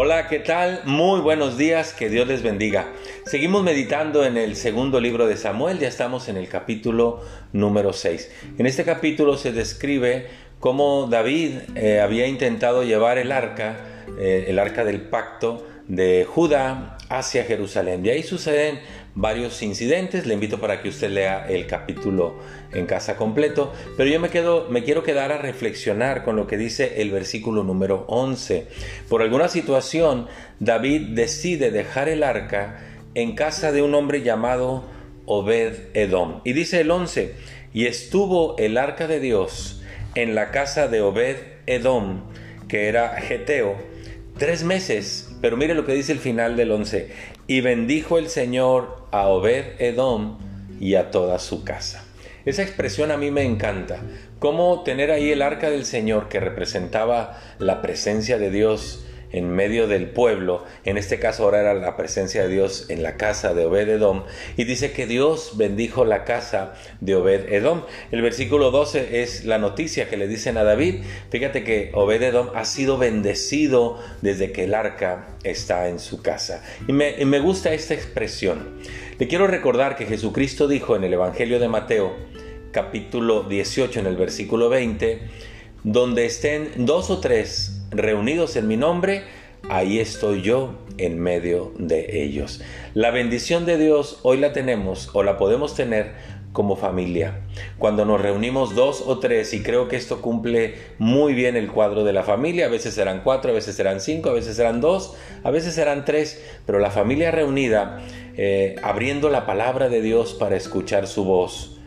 Hola, ¿qué tal? Muy buenos días, que Dios les bendiga. Seguimos meditando en el segundo libro de Samuel, ya estamos en el capítulo número 6. En este capítulo se describe cómo David eh, había intentado llevar el arca, eh, el arca del pacto de Judá hacia Jerusalén. Y ahí suceden varios incidentes. Le invito para que usted lea el capítulo en casa completo. Pero yo me, quedo, me quiero quedar a reflexionar con lo que dice el versículo número 11. Por alguna situación, David decide dejar el arca en casa de un hombre llamado Obed Edom. Y dice el 11, y estuvo el arca de Dios en la casa de Obed Edom, que era Geteo, tres meses. Pero mire lo que dice el final del 11. Y bendijo el Señor a Obed Edom y a toda su casa. Esa expresión a mí me encanta. Cómo tener ahí el arca del Señor que representaba la presencia de Dios en medio del pueblo, en este caso ahora era la presencia de Dios en la casa de Obed Edom, y dice que Dios bendijo la casa de Obed Edom. El versículo 12 es la noticia que le dicen a David, fíjate que Obed Edom ha sido bendecido desde que el arca está en su casa. Y me, y me gusta esta expresión. Le quiero recordar que Jesucristo dijo en el Evangelio de Mateo, capítulo 18, en el versículo 20, donde estén dos o tres reunidos en mi nombre, ahí estoy yo en medio de ellos. La bendición de Dios hoy la tenemos o la podemos tener como familia. Cuando nos reunimos dos o tres, y creo que esto cumple muy bien el cuadro de la familia, a veces serán cuatro, a veces serán cinco, a veces serán dos, a veces serán tres, pero la familia reunida, eh, abriendo la palabra de Dios para escuchar su voz,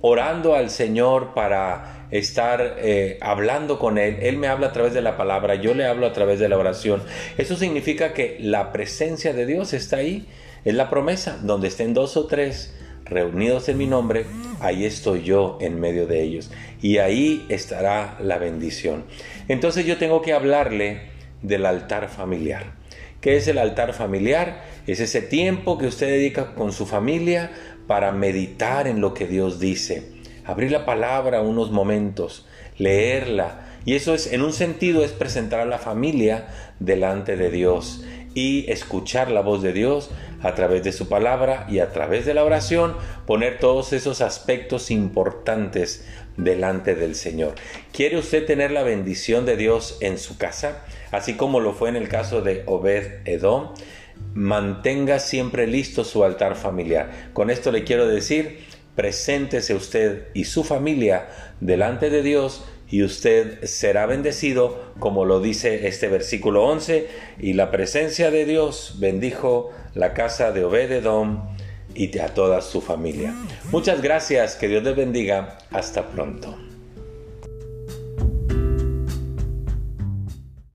orando al Señor para estar eh, hablando con Él. Él me habla a través de la palabra, yo le hablo a través de la oración. Eso significa que la presencia de Dios está ahí. Es la promesa, donde estén dos o tres reunidos en mi nombre, ahí estoy yo en medio de ellos. Y ahí estará la bendición. Entonces yo tengo que hablarle del altar familiar. ¿Qué es el altar familiar? Es ese tiempo que usted dedica con su familia para meditar en lo que Dios dice abrir la palabra unos momentos, leerla. Y eso es, en un sentido, es presentar a la familia delante de Dios y escuchar la voz de Dios a través de su palabra y a través de la oración, poner todos esos aspectos importantes delante del Señor. ¿Quiere usted tener la bendición de Dios en su casa? Así como lo fue en el caso de Obed Edom. Mantenga siempre listo su altar familiar. Con esto le quiero decir, preséntese usted y su familia delante de Dios y usted será bendecido, como lo dice este versículo 11, y la presencia de Dios bendijo la casa de Obededom y a toda su familia. Muchas gracias, que Dios les bendiga, hasta pronto.